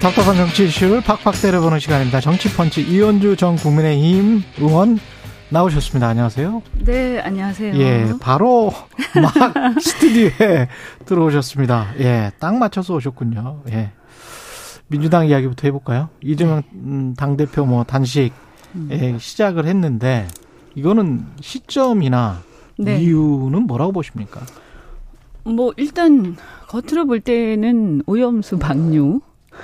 답답한 정치 이슈를 팍팍 때려보는 시간입니다. 정치펀치 이현주 전 국민의힘 의원 나오셨습니다. 안녕하세요. 네, 안녕하세요. 예, 바로 막 스튜디오에 들어오셨습니다. 예, 딱 맞춰서 오셨군요. 예. 민주당 이야기부터 해볼까요? 이재명 네. 당대표 뭐 단식 예, 시작을 했는데 이거는 시점이나 네. 이유는 뭐라고 보십니까? 뭐 일단 겉으로 볼 때는 오염수 방류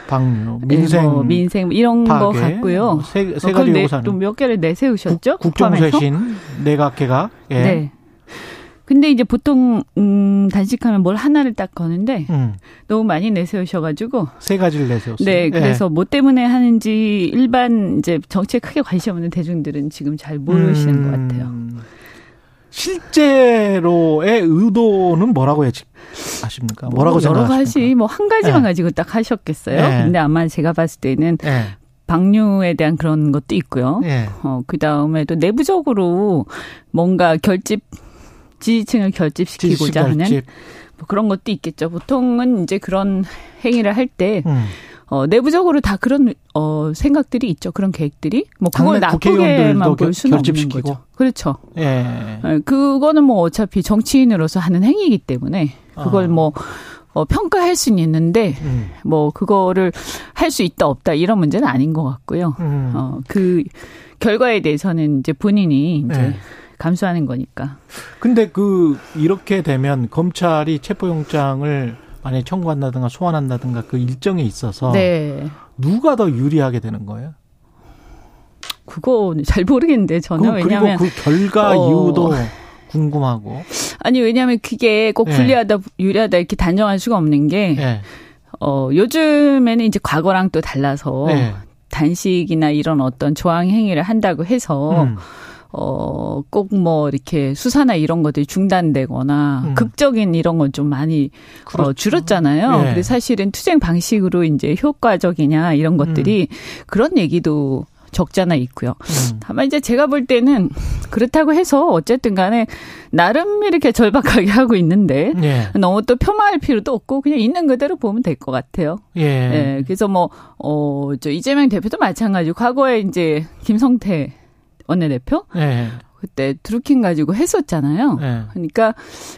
방류, 민생, 네, 뭐 민생 이런 파괴, 거 같고요. 뭐 세, 세 가지 요구사는 또몇 개를 내세우셨죠? 국, 정쇄신 내각회가. 예. 네. 근데 이제 보통 음 단식하면 뭘 하나를 딱 거는데 음. 너무 많이 내세우셔가지고 세 가지를 내세웠어요. 네, 그래서 예. 뭐 때문에 하는지 일반 이제 정치에 크게 관심 없는 대중들은 지금 잘 모르시는 음. 것 같아요. 실제로의 의도는 뭐라고 예측하십니까? 뭐라고 뭐 생각하십니까? 여러 가지 뭐 한 가지만 네. 가지고 딱 하셨겠어요. 네. 근데 아마 제가 봤을 때는 네. 방류에 대한 그런 것도 있고요. 네. 어, 그 다음에도 내부적으로 뭔가 결집, 지지층을 결집시키고자 결집. 하는 뭐 그런 것도 있겠죠. 보통은 이제 그런 행위를 할때 음. 어, 내부적으로 다 그런 어 생각들이 있죠. 그런 계획들이 뭐 그걸 나쁘게만 볼 수는 없는 거죠. 그렇죠. 예. 예. 그거는 뭐 어차피 정치인으로서 하는 행위이기 때문에 그걸 어. 뭐 어, 평가할 수는 있는데 음. 뭐 그거를 할 수 있다 없다 이런 문제는 아닌 것 같고요. 음. 어, 그 결과에 대해서는 이제 본인이 이제 네. 감수하는 거니까. 근데 그 이렇게 되면 검찰이 체포영장을 만약에 청구한다든가 소환한다든가 그 일정에 있어서 네. 누가 더 유리하게 되는 거예요? 그거 잘 모르겠는데 저는 그, 왜냐하면 그 결과 어. 이유도 궁금하고 아니 왜냐하면 그게 꼭 네. 불리하다 네. 유리하다 이렇게 단정할 수가 없는 게 네. 어, 요즘에는 이제 과거랑 또 달라서 네. 단식이나 이런 어떤 조항 행위를 한다고 해서 음. 어, 꼭 뭐 이렇게 수사나 이런 것들이 중단되거나 음. 극적인 이런 건 좀 많이 어, 그렇죠. 어, 줄었잖아요. 예. 근데 사실은 투쟁 방식으로 이제 효과적이냐 이런 것들이 음. 그런 얘기도 적잖아 있고요. 음. 다만 이제 제가 볼 때는 그렇다고 해서 어쨌든 간에 나름 이렇게 절박하게 하고 있는데 예. 너무 또 폄하할 필요도 없고 그냥 있는 그대로 보면 될 것 같아요. 예. 예. 그래서 뭐, 어, 저 이재명 대표도 마찬가지고 과거에 이제 김성태 원내대표. 네. 그때 드루킹 가지고 했었잖아요. 네. 그러니까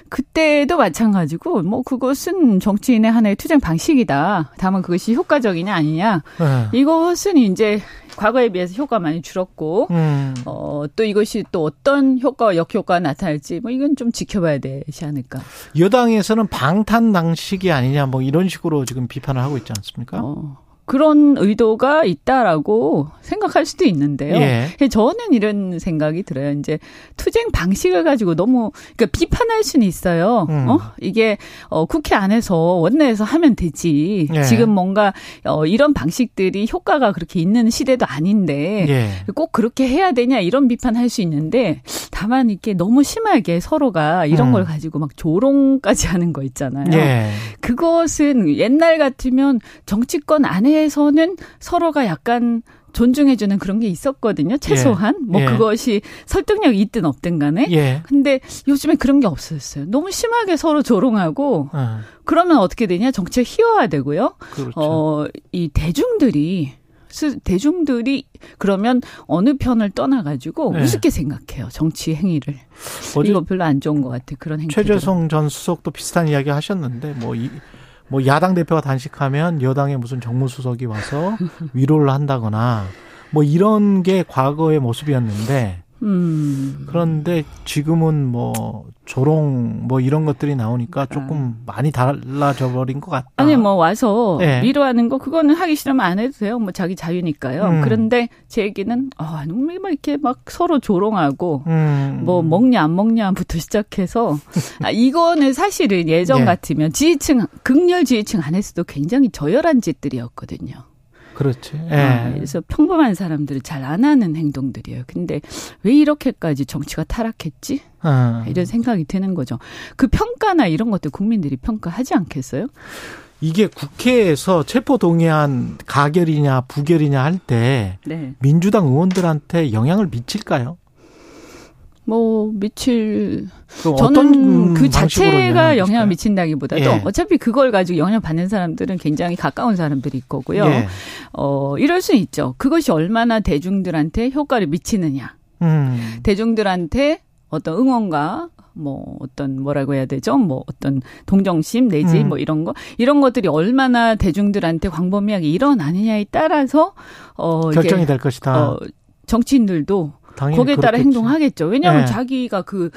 그때도 마찬가지고 뭐 그것은 정치인의 하나의 투쟁 방식이다. 다만 그것이 효과적이냐 아니냐. 네. 이것은 이제 과거에 비해서 효과 많이 줄었고 음. 어또 이것이 또 어떤 효과와 역효과가 나타날지 뭐 이건 좀 지켜봐야 되지 않을까. 여당에서는 방탄 방식이 아니냐 뭐 이런 식으로 지금 비판을 하고 있지 않습니까? 어. 그런 의도가 있다라고 생각할 수도 있는데요. 예. 저는 이런 생각이 들어요. 이제 투쟁 방식을 가지고 너무 그러니까 비판할 수는 있어요. 음. 어? 이게 어 국회 안에서 원내에서 하면 되지. 예. 지금 뭔가 어 이런 방식들이 효과가 그렇게 있는 시대도 아닌데 예. 꼭 그렇게 해야 되냐 이런 비판할 수 있는데 다만 이렇게 너무 심하게 서로가 이런 음. 걸 가지고 막 조롱까지 하는 거 있잖아요. 예. 그것은 옛날 같으면 정치권 안에 사회에서는 서로가 약간 존중해주는 그런 게 있었거든요. 최소한 예. 뭐 예. 그것이 설득력 있든 없든 간에. 예. 근데 요즘에 그런 게 없어졌어요. 너무 심하게 서로 조롱하고 어. 그러면 어떻게 되냐? 정치가 희화화되고요. 그렇죠. 어 이 대중들이 대중들이 그러면 어느 편을 떠나가지고 네. 우습게 생각해요 정치 행위를 이거 별로 안 좋은 것 같아 그런 행위. 최재성 전 수석도 비슷한 이야기 하셨는데 뭐 이, 뭐 야당 대표가 단식하면 여당의 무슨 정무수석이 와서 위로를 한다거나 뭐 이런 게 과거의 모습이었는데 음. 그런데 지금은 뭐 조롱 뭐 이런 것들이 나오니까 조금 아. 많이 달라져 버린 것 같다. 아니 뭐 와서 네. 위로하는 거 그거는 하기 싫으면 안 해도 돼요. 뭐 자기 자유니까요. 음. 그런데 제 얘기는 아, 막 이렇게 막 서로 조롱하고 음. 뭐 먹냐 안 먹냐부터 시작해서 아, 이거는 사실은 예전 예. 같으면 지지층 극렬 지지층 안에서도 굉장히 저열한 짓들이었거든요. 그렇지. 예. 아, 그래서 평범한 사람들이 잘 안 하는 행동들이에요. 근데 왜 이렇게까지 정치가 타락했지? 어. 이런 생각이 드는 거죠. 그 평가나 이런 것들 국민들이 평가하지 않겠어요? 이게 국회에서 체포 동의안 가결이냐 부결이냐 할때 네. 민주당 의원들한테 영향을 미칠까요? 뭐 미칠 저는 그 자체가 영향을 미친다기보다도 예. 어차피 그걸 가지고 영향 받는 사람들은 굉장히 가까운 사람들이 거고요. 예. 어 이럴 수 있죠. 그것이 얼마나 대중들한테 효과를 미치느냐. 음. 대중들한테 어떤 응원과 뭐 어떤 뭐라고 해야 되죠? 뭐 어떤 동정심 내지 음. 뭐 이런 거 이런 것들이 얼마나 대중들한테 광범위하게 일어나느냐에 따라서 어 결정이 될 것이다. 어 정치인들도 거기에 따라 그렇겠지. 행동하겠죠. 왜냐하면 네. 자기가 그,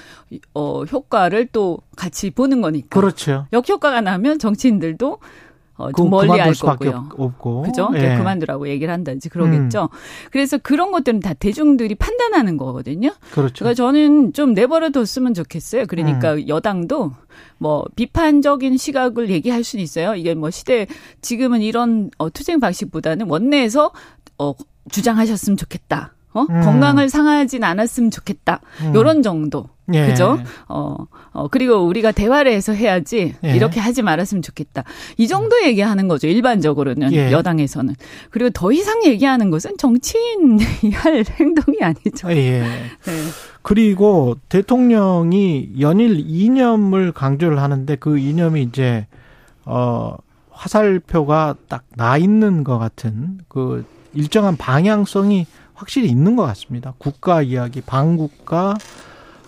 어, 효과를 또 같이 보는 거니까. 그렇죠. 역효과가 나면 정치인들도 어, 좀 멀리 할 거고요. 없고. 그죠? 예. 그만두라고 얘기를 한다든지 그러겠죠. 음. 그래서 그런 것들은 다 대중들이 판단하는 거거든요. 그렇죠. 그러니까 저는 좀 내버려 뒀으면 좋겠어요. 그러니까 음. 여당도 뭐 비판적인 시각을 얘기할 수는 있어요. 이게 뭐 시대 지금은 이런 어, 투쟁 방식보다는 원내에서 어, 주장하셨으면 좋겠다. 어? 음. 건강을 상하진 않았으면 좋겠다. 음. 요런 정도. 예. 그죠? 어, 어, 그리고 우리가 대화를 해서 해야지, 예. 이렇게 하지 말았으면 좋겠다. 이 정도 음. 얘기하는 거죠, 일반적으로는, 예. 여당에서는. 그리고 더 이상 얘기하는 것은 정치인이 할 행동이 아니죠. 예. 네. 그리고 대통령이 연일 이념을 강조를 하는데 그 이념이 이제, 어, 화살표가 딱 나 있는 것 같은 그 일정한 방향성이 확실히 있는 것 같습니다. 국가 이야기, 방국가,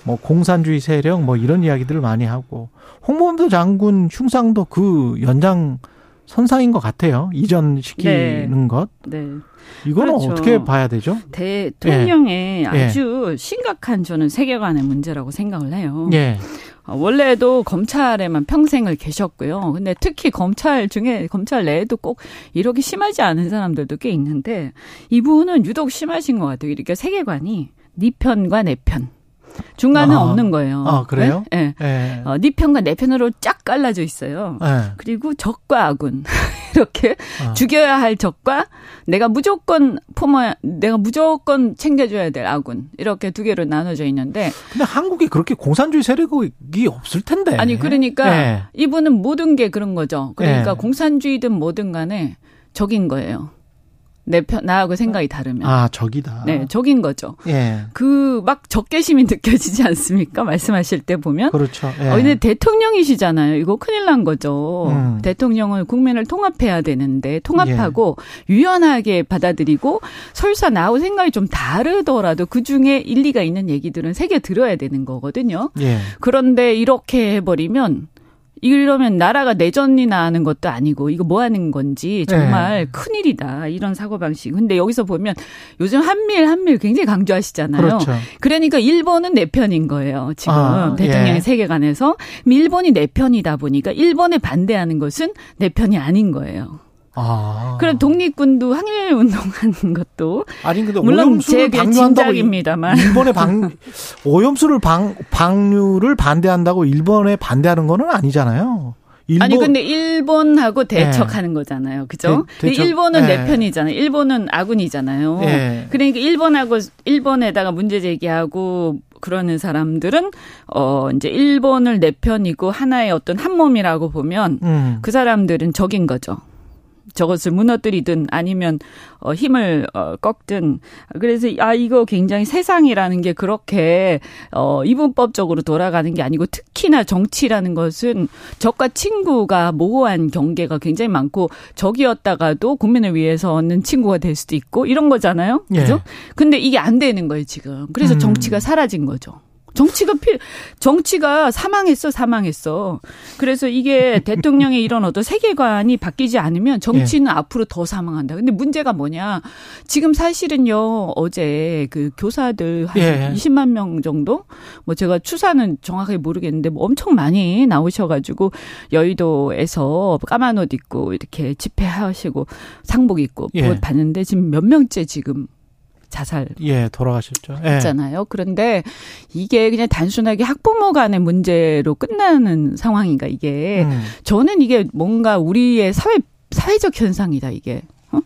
뭐 공산주의 세력 뭐 이런 이야기들을 많이 하고 홍범도 장군 흉상도 그 연장 선상인 것 같아요. 이전시키는 네. 것. 네. 이거는 그렇죠. 어떻게 봐야 되죠? 대통령의 예. 아주 예. 심각한 저는 세계관의 문제라고 생각을 해요. 예. 어, 원래도 검찰에만 평생을 계셨고요. 근데 특히 검찰 중에 검찰 내에도 꼭 이렇게 심하지 않은 사람들도 꽤 있는데 이분은 유독 심하신 것 같아요. 이렇게 세계관이 네 편과 내 편. 중간은 아, 없는 거예요. 아, 그래요? 네. 네. 네. 어, 네 편과 내 편으로 쫙 갈라져 있어요. 네. 그리고 적과 아군. 이렇게 아. 죽여야 할 적과 내가 무조건 포머 내가 무조건 챙겨줘야 될 아군. 이렇게 두 개로 나눠져 있는데. 근데 한국에 그렇게 공산주의 세력이 없을 텐데. 아니, 그러니까 네. 이분은 모든 게 그런 거죠. 그러니까 네. 공산주의든 뭐든 간에 적인 거예요. 내 편, 나하고 생각이 다르면. 아, 적이다. 네, 적인 거죠. 예. 그, 막 적개심이 느껴지지 않습니까? 말씀하실 때 보면. 그렇죠. 예. 어, 근데 대통령이시잖아요. 이거 큰일 난 거죠. 음. 대통령은 국민을 통합해야 되는데, 통합하고 예. 유연하게 받아들이고, 설사 나하고 생각이 좀 다르더라도 그 중에 일리가 있는 얘기들은 새겨 들어야 되는 거거든요. 예. 그런데 이렇게 해버리면, 이러면 나라가 내전이 나는 것도 아니고 이거 뭐 하는 건지 정말 네. 큰일이다. 이런 사고방식. 근데 여기서 보면 요즘 한밀, 한밀 굉장히 강조하시잖아요. 그렇죠. 그러니까 일본은 내 편인 거예요. 지금 아, 대통령의 예. 세계관에서. 일본이 내 편이다 보니까 일본에 반대하는 것은 내 편이 아닌 거예요. 아. 그럼 독립군도 항일 운동하는 것도 아니 근데 물론 제 짐작입니다만 일본의 방 오염수를 방 방류를 반대한다고 일본에 반대하는 거는 아니잖아요. 일본. 아니 근데 일본하고 네. 대척하는 네. 거잖아요. 그죠? 대, 일본은 네. 내 편이잖아요. 일본은 아군이잖아요. 네. 그러니까 일본하고 일본에다가 문제 제기하고 그러는 사람들은 어 이제 일본을 내 편이고 하나의 어떤 한 몸이라고 보면 음. 그 사람들은 적인 거죠. 저것을 무너뜨리든 아니면 어 힘을 어 꺾든 그래서 아 이거 굉장히 세상이라는 게 그렇게 어 이분법적으로 돌아가는 게 아니고 특히나 정치라는 것은 적과 친구가 모호한 경계가 굉장히 많고 적이었다가도 국민을 위해서 얻는 친구가 될 수도 있고 이런 거잖아요. 그죠? 예. 근데 이게 안 되는 거예요, 지금. 그래서 음. 정치가 사라진 거죠. 정치가 필 정치가 사망했어 사망했어. 그래서 이게 대통령의 이런 어떤 세계관이 바뀌지 않으면 정치는 예. 앞으로 더 사망한다. 근데 문제가 뭐냐? 지금 사실은요 어제 그 교사들 한 예. 20만 명 정도 뭐 제가 추사는 정확하게 모르겠는데 뭐 엄청 많이 나오셔가지고 여의도에서 까만 옷 입고 이렇게 집회하시고 상복 입고 예. 봤는데 지금 몇 명째 지금 자살. 예, 돌아가셨죠. 예. 했잖아요. 그런데 이게 그냥 단순하게 학부모 간의 문제로 끝나는 상황인가 이게 음. 저는 이게 뭔가 우리의 사회 사회적 현상이다 이게. 어?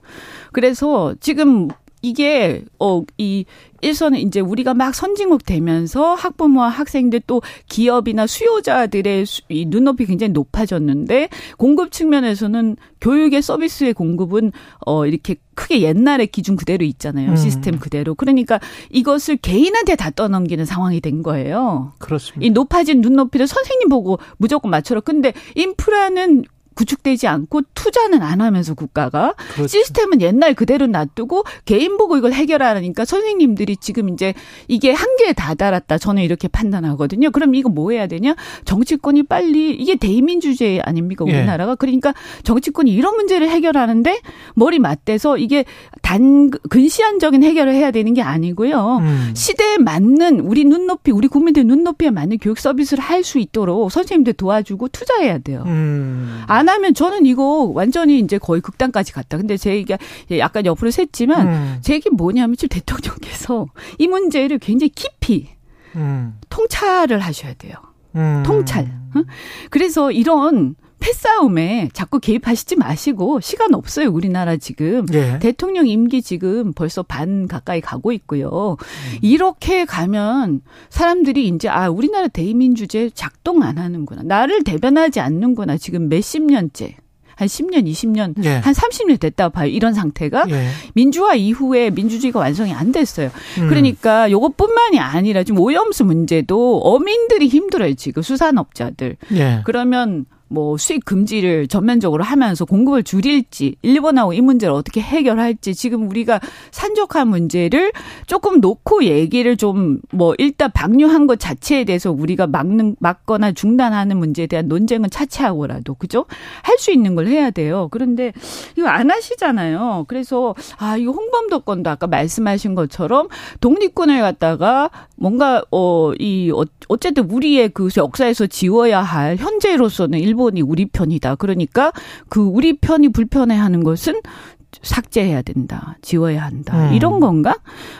그래서 지금 이게 어이 일선은 이제 우리가 막 선진국 되면서 학부모와 학생들 또 기업이나 수요자들의 이 눈높이 굉장히 높아졌는데 공급 측면에서는 교육의 서비스의 공급은 어 이렇게 크게 옛날의 기준 그대로 있잖아요. 음. 시스템 그대로. 그러니까 이것을 개인한테 다 떠넘기는 상황이 된 거예요. 그렇습니다. 이 높아진 눈높이를 선생님 보고 무조건 맞춰라. 근데 인프라는 구축되지 않고 투자는 안 하면서 국가가 그렇죠. 시스템은 옛날 그대로 놔두고 개인 보고 이걸 해결하니까 선생님들이 지금 이제 이게 한계에 다다랐다 저는 이렇게 판단하거든요. 그럼 이거 뭐 해야 되냐? 정치권이 빨리 이게 대의민주주의 아닙니까 예. 우리나라가 예. 그러니까 정치권이 이런 문제를 해결하는데 머리 맞대서 이게 단 근시안적인 해결을 해야 되는 게 아니고요. 음. 시대에 맞는 우리 눈높이 우리 국민들 눈높이에 맞는 교육 서비스를 할 수 있도록 선생님들 도와주고 투자해야 돼요. 음. 안안 하면 저는 이거 완전히 이제 거의 극단까지 갔다. 근데 제 얘기가 약간 옆으로 샜지만 음. 제 얘기 뭐냐면 지금 대통령께서 이 문제를 굉장히 깊이 음. 통찰을 하셔야 돼요. 음. 통찰. 응? 그래서 이런 패싸움에 자꾸 개입하시지 마시고 시간 없어요 우리나라 지금 예. 대통령 임기 지금 벌써 반 가까이 가고 있고요 음. 이렇게 가면 사람들이 이제 아 우리나라 대의민주제 작동 안 하는구나 나를 대변하지 않는구나 지금 몇십 년째 한 10년, 20년, 예. 한 30년 됐다 봐요. 이런 상태가 예. 민주화 이후에 민주주의가 완성이 안 됐어요. 음. 그러니까 요것뿐만이 아니라 지금 오염수 문제도 어민들이 힘들어요. 지금 수산업자들. 예. 그러면 뭐 수입 금지를 전면적으로 하면서 공급을 줄일지 일본하고 이 문제를 어떻게 해결할지 지금 우리가 산적한 문제를 조금 놓고 얘기를 좀 뭐 일단 방류한 것 자체에 대해서 우리가 막는 막거나 중단하는 문제에 대한 논쟁은 차치하고라도 그죠? 할 수 있는 걸 해야 돼요. 그런데 이거 안 하시잖아요. 그래서 아 이거 홍범도 건도 아까 말씀하신 것처럼 독립군을 갖다가 뭔가 어 이 어, 어쨌든 우리의 그 역사에서 지워야 할 현재로서는 일 일본이 우리 편이다. 그러니까 그 우리 편이 불편해하는 것은 삭제해야 된다. 지워야 한다. 음. 이런 건가?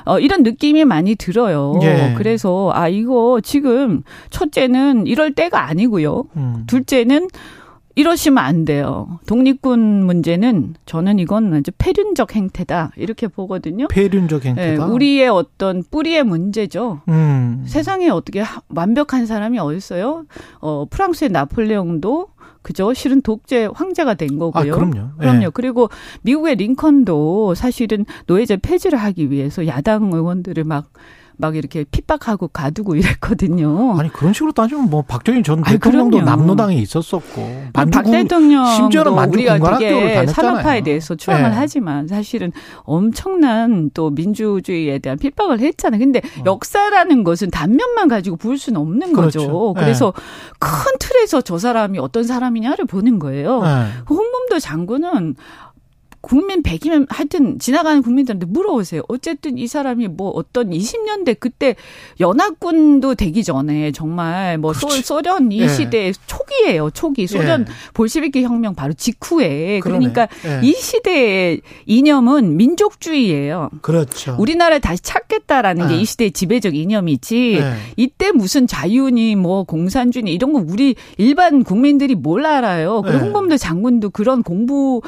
어, 이런 느낌이 많이 들어요. 예. 그래서, 아, 이거 지금 첫째는 이럴 때가 아니고요. 음. 둘째는 이러시면 안 돼요. 독립군 문제는 저는 이건 아주 폐륜적 행태다 이렇게 보거든요. 폐륜적 행태다. 네, 우리의 어떤 뿌리의 문제죠. 음. 세상에 어떻게 완벽한 사람이 어디 있어요? 어 프랑스의 나폴레옹도 그죠? 실은 독재 황제가 된 거고요. 아, 그럼요. 그럼요. 네. 그리고 미국의 링컨도 사실은 노예제 폐지를 하기 위해서 야당 의원들을 막 막 이렇게 핍박하고 가두고 이랬거든요. 아니 그런 식으로 따지면 뭐 박정희 전 대통령도 남로당에 있었었고 박 대통령 심지어는 만주 우리가 되게 산업화에 대해서 추앙을 네. 하지만 사실은 엄청난 또 민주주의에 대한 핍박을 했잖아요. 근데 어. 역사라는 것은 단면만 가지고 볼 수는 없는 그렇죠. 거죠. 네. 그래서 큰 틀에서 저 사람이 어떤 사람이냐를 보는 거예요. 네. 홍범도 장군은 국민 100이면 하여튼 지나가는 국민들한테 물어보세요. 어쨌든 이 사람이 뭐 어떤 20년대 그때 연합군도 되기 전에 정말 뭐 소, 소련 이 예. 시대 초기예요. 초기 소련 예. 볼시비키 혁명 바로 직후에 그러네. 그러니까 예. 이 시대의 이념은 민족주의예요. 그렇죠. 우리나라를 다시 찾겠다라는 게이 예. 시대의 지배적 이념이지. 예. 이때 무슨 자유니 뭐 공산주의 이런 거 우리 일반 국민들이 뭘 알아요. 그리고 예. 홍범도 장군도 그런 공부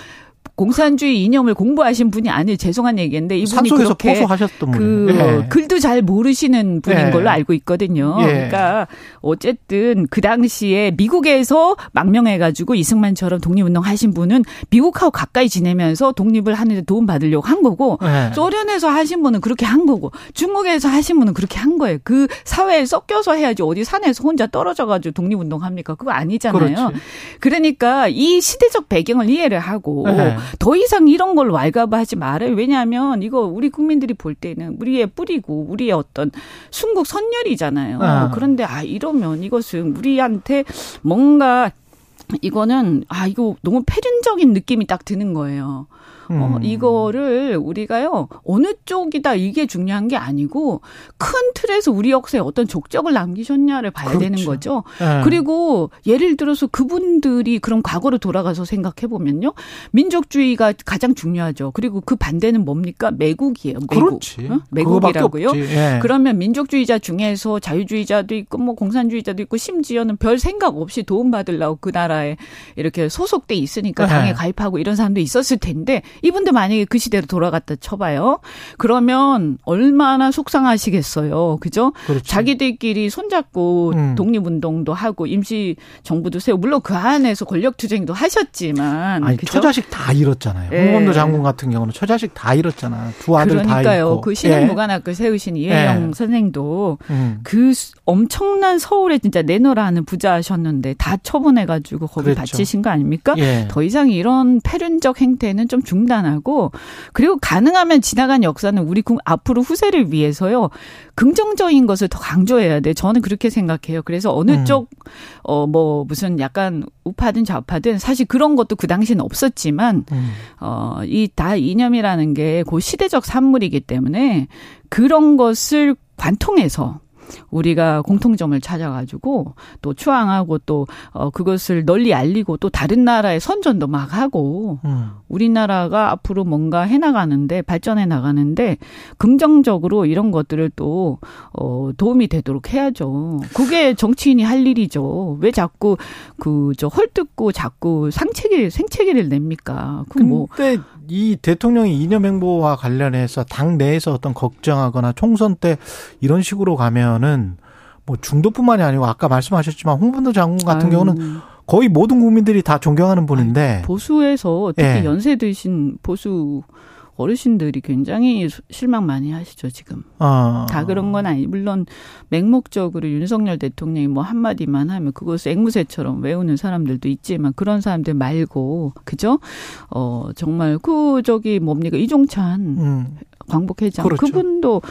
공산주의 이념을 공부하신 분이 아니 죄송한 얘기인데 이분이 그렇게 포소하셨던 그 예. 글도 잘 모르시는 분인 예. 걸로 알고 있거든요. 예. 그러니까 어쨌든 그 당시에 미국에서 망명해가지고 이승만처럼 독립운동 하신 분은 미국하고 가까이 지내면서 독립을 하는데 도움 받으려고 한 거고 예. 소련에서 하신 분은 그렇게 한 거고 중국에서 하신 분은 그렇게 한 거예요. 그 사회에 섞여서 해야지 어디 산에서 혼자 떨어져가지고 독립운동 합니까? 그거 아니잖아요. 그렇지. 그러니까 이 시대적 배경을 이해를 하고 예. 더 이상 이런 걸 왈가부하지 말아요. 왜냐하면 이거 우리 국민들이 볼 때는 우리의 뿌리고 우리의 어떤 순국 선열이잖아요. 아. 그런데 아 이러면 이것은 우리한테 뭔가 이거는 아 이거 너무 패륜적인 느낌이 딱 드는 거예요. 어, 음. 어, 이거를 우리가요 어느 쪽이다 이게 중요한 게 아니고 큰 틀에서 우리 역사에 어떤 족적을 남기셨냐를 봐야 그렇죠. 되는 거죠. 네. 그리고 예를 들어서 그분들이 그런 과거로 돌아가서 생각해 보면요 민족주의가 가장 중요하죠. 그리고 그 반대는 뭡니까 매국이에요. 매국. 어? 매국이라고요. 네. 그러면 민족주의자 중에서 자유주의자도 있고 뭐 공산주의자도 있고 심지어는 별 생각 없이 도움받으려고 그 나라에 이렇게 소속돼 있으니까 당에 네. 가입하고 이런 사람도 있었을 텐데 이분들 만약에 그 시대로 돌아갔다 쳐봐요. 그러면 얼마나 속상하시겠어요. 그죠? 그렇죠. 자기들끼리 손잡고 음. 독립운동도 하고 임시 정부도 세우고 물론 그 안에서 권력투쟁도 하셨지만 아니, 그죠? 처자식 다 잃었잖아요. 예. 홍범도 장군 같은 경우는 처자식 다 잃었잖아. 두 아들 그러니까요. 다 잃고. 그 신흥 무관학교 예. 세우신 이혜영 예. 선생도 음. 그 엄청난 서울에 진짜 내노라는 부자셨는데 다 처분해가지고 거기 그렇죠. 바치신 거 아닙니까? 예. 더 이상 이런 패륜적 행태는 좀 중단 하고 그리고 가능하면 지나간 역사는 우리 앞으로 후세를 위해서요 긍정적인 것을 더 강조해야 돼. 저는 그렇게 생각해요. 그래서 어느 음. 쪽 어 뭐 무슨 약간 우파든 좌파든 사실 그런 것도 그 당시는 없었지만 음. 어 이 다 이념이라는 게 그 시대적 산물이기 때문에 그런 것을 관통해서 우리가 공통점을 찾아가지고 또 추앙하고 또 어, 그것을 널리 알리고 또 다른 나라의 선전도 막 하고 음. 우리나라가 앞으로 뭔가 해나가는데 발전해 나가는데 긍정적으로 이런 것들을 또 어, 도움이 되도록 해야죠. 그게 정치인이 할 일이죠. 왜 자꾸 그 저 헐뜯고 자꾸 상체기 생체기를 냅니까? 그 뭐. 이 대통령이 이념 행보와 관련해서 당 내에서 어떤 걱정하거나 총선 때 이런 식으로 가면은 뭐 중도뿐만이 아니고 아까 말씀하셨지만 홍범도 장군 같은 아유. 경우는 거의 모든 국민들이 다 존경하는 분인데 보수에서 특히 예. 연세 드신 보수 어르신들이 굉장히 실망 많이 하시죠, 지금. 아. 다 그런 건 아니. 물론 맹목적으로 윤석열 대통령이 뭐 한마디만 하면 그것을 앵무새처럼 외우는 사람들도 있지만 그런 사람들 말고, 그죠? 어, 정말 그, 저기 뭡니까, 이종찬 음. 광복회장. 그렇죠. 그분도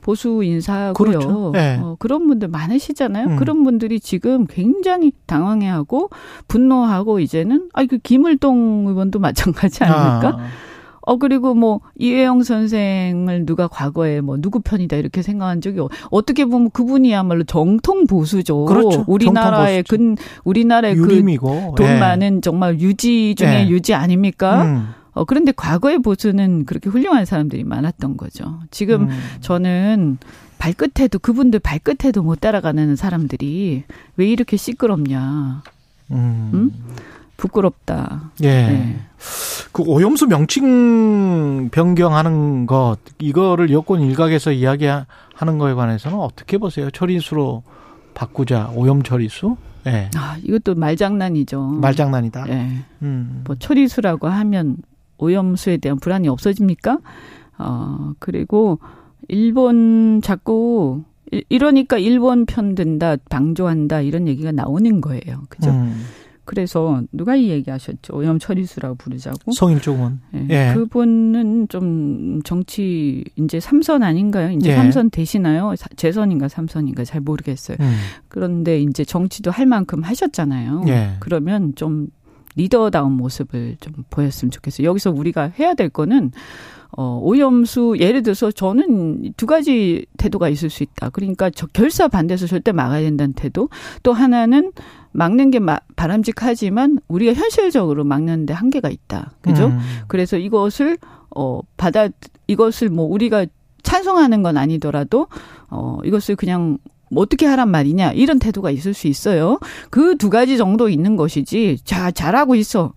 보수 인사고요. 그렇죠. 네. 어, 그런 분들 많으시잖아요. 음. 그런 분들이 지금 굉장히 당황해하고 분노하고 이제는 아 그 김을동 의원도 마찬가지 아닙니까? 아. 어 그리고 뭐 이혜영 선생을 누가 과거에 뭐 누구 편이다 이렇게 생각한 적이 어떻게 보면 그분이야말로 정통 보수죠. 그렇죠. 우리나라의 근 우리나라의 그. 그돈 예. 많은 정말 유지 중에 예. 유지 아닙니까? 음. 어 그런데 과거의 보수는 그렇게 훌륭한 사람들이 많았던 거죠. 지금 음. 저는 발끝에도 그분들 발끝에도 못 따라가는 사람들이 왜 이렇게 시끄럽냐. 음. 음? 부끄럽다. 예. 네. 그 오염수 명칭 변경하는 것 이거를 여권 일각에서 이야기하는 거에 관해서는 어떻게 보세요? 처리수로 바꾸자 오염 처리수? 예. 네. 아 이것도 말장난이죠. 말장난이다. 예. 네. 음. 뭐 처리수라고 하면 오염수에 대한 불안이 없어집니까? 어 그리고 일본 자꾸 이러니까 일본 편 든다, 방조한다 이런 얘기가 나오는 거예요. 그죠? 음. 그래서 누가 이 얘기하셨죠? 오염 처리수라고 부르자고. 성일종 원. 예. 예. 그분은 좀 정치 이제 삼선 아닌가요? 이제 예. 삼선 되시나요? 재선인가 삼선인가 잘 모르겠어요. 음. 그런데 이제 정치도 할 만큼 하셨잖아요. 예. 그러면 좀 리더다운 모습을 좀 보였으면 좋겠어요. 여기서 우리가 해야 될 거는 어, 오염수, 예를 들어서 저는 두 가지 태도가 있을 수 있다. 그러니까 저 결사 반대해서 절대 막아야 된다는 태도. 또 하나는 막는 게 바람직하지만 우리가 현실적으로 막는데 한계가 있다. 그죠? 음. 그래서 이것을 어 받아 이것을 뭐 우리가 찬성하는 건 아니더라도 어 이것을 그냥 뭐 어떻게 하란 말이냐 이런 태도가 있을 수 있어요. 그 두 가지 정도 있는 것이지. 자 잘하고 있어.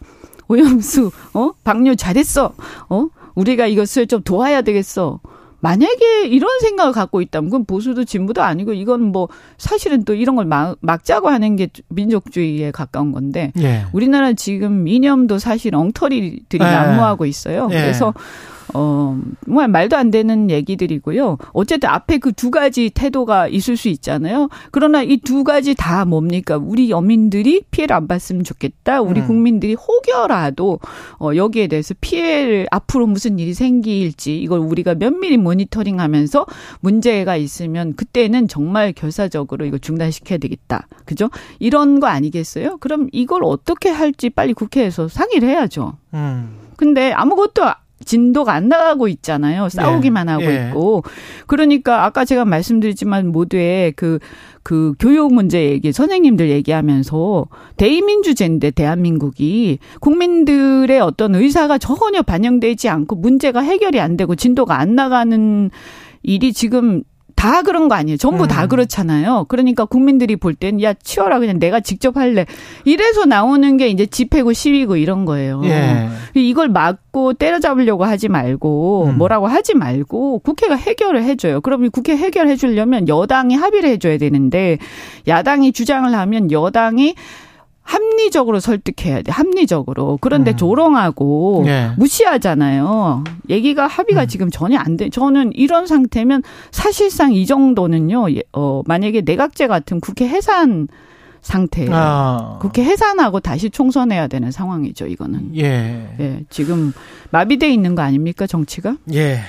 오염수 어 방류 잘했어. 어 우리가 이것을 좀 도와야 되겠어. 만약에 이런 생각을 갖고 있다면 그건 보수도 진보도 아니고 이건 뭐 사실은 또 이런 걸 막, 막자고 하는 게 민족주의에 가까운 건데 예. 우리나라 지금 이념도 사실 엉터리들이 예. 난무하고 있어요. 예. 그래서 어, 정말 말도 안 되는 얘기들이고요. 어쨌든 앞에 그 두 가지 태도가 있을 수 있잖아요. 그러나 이 두 가지 다 뭡니까? 우리 여민들이 피해를 안 봤으면 좋겠다. 우리 음. 국민들이 혹여라도 어, 여기에 대해서 피해를 앞으로 무슨 일이 생길지 이걸 우리가 면밀히 모니터링 하면서 문제가 있으면 그때는 정말 결사적으로 이거 중단시켜야 되겠다. 그죠? 이런 거 아니겠어요? 그럼 이걸 어떻게 할지 빨리 국회에서 상의를 해야죠. 음. 근데 아무것도 진도가 안 나가고 있잖아요. 싸우기만 예. 하고 예. 있고. 그러니까 아까 제가 말씀드렸지만 모두의 그, 그 교육 문제 얘기, 선생님들 얘기하면서 대의민주제인데 대한민국이 국민들의 어떤 의사가 전혀 반영되지 않고 문제가 해결이 안 되고 진도가 안 나가는 일이 지금 다 그런 거 아니에요. 전부 음. 다 그렇잖아요. 그러니까 국민들이 볼 땐 야 치워라 그냥 내가 직접 할래. 이래서 나오는 게 이제 집회고 시위고 이런 거예요. 예. 이걸 막고 때려잡으려고 하지 말고 음. 뭐라고 하지 말고 국회가 해결을 해줘요. 그러면 국회 해결해 주려면 여당이 합의를 해줘야 되는데 야당이 주장을 하면 여당이 합리적으로 설득해야 돼. 합리적으로. 그런데 음. 조롱하고 네. 무시하잖아요. 얘기가 합의가 음. 지금 전혀 안 돼. 저는 이런 상태면 사실상 이 정도는요. 예, 어 만약에 내각제 같은 국회 해산 상태예요. 아. 국회 해산하고 다시 총선해야 되는 상황이죠. 이거는. 예. 예. 지금 마비돼 있는 거 아닙니까 정치가? 예.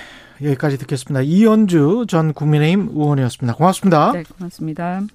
여기까지 듣겠습니다. 이현주 전 국민의힘 의원이었습니다. 고맙습니다. 네, 고맙습니다.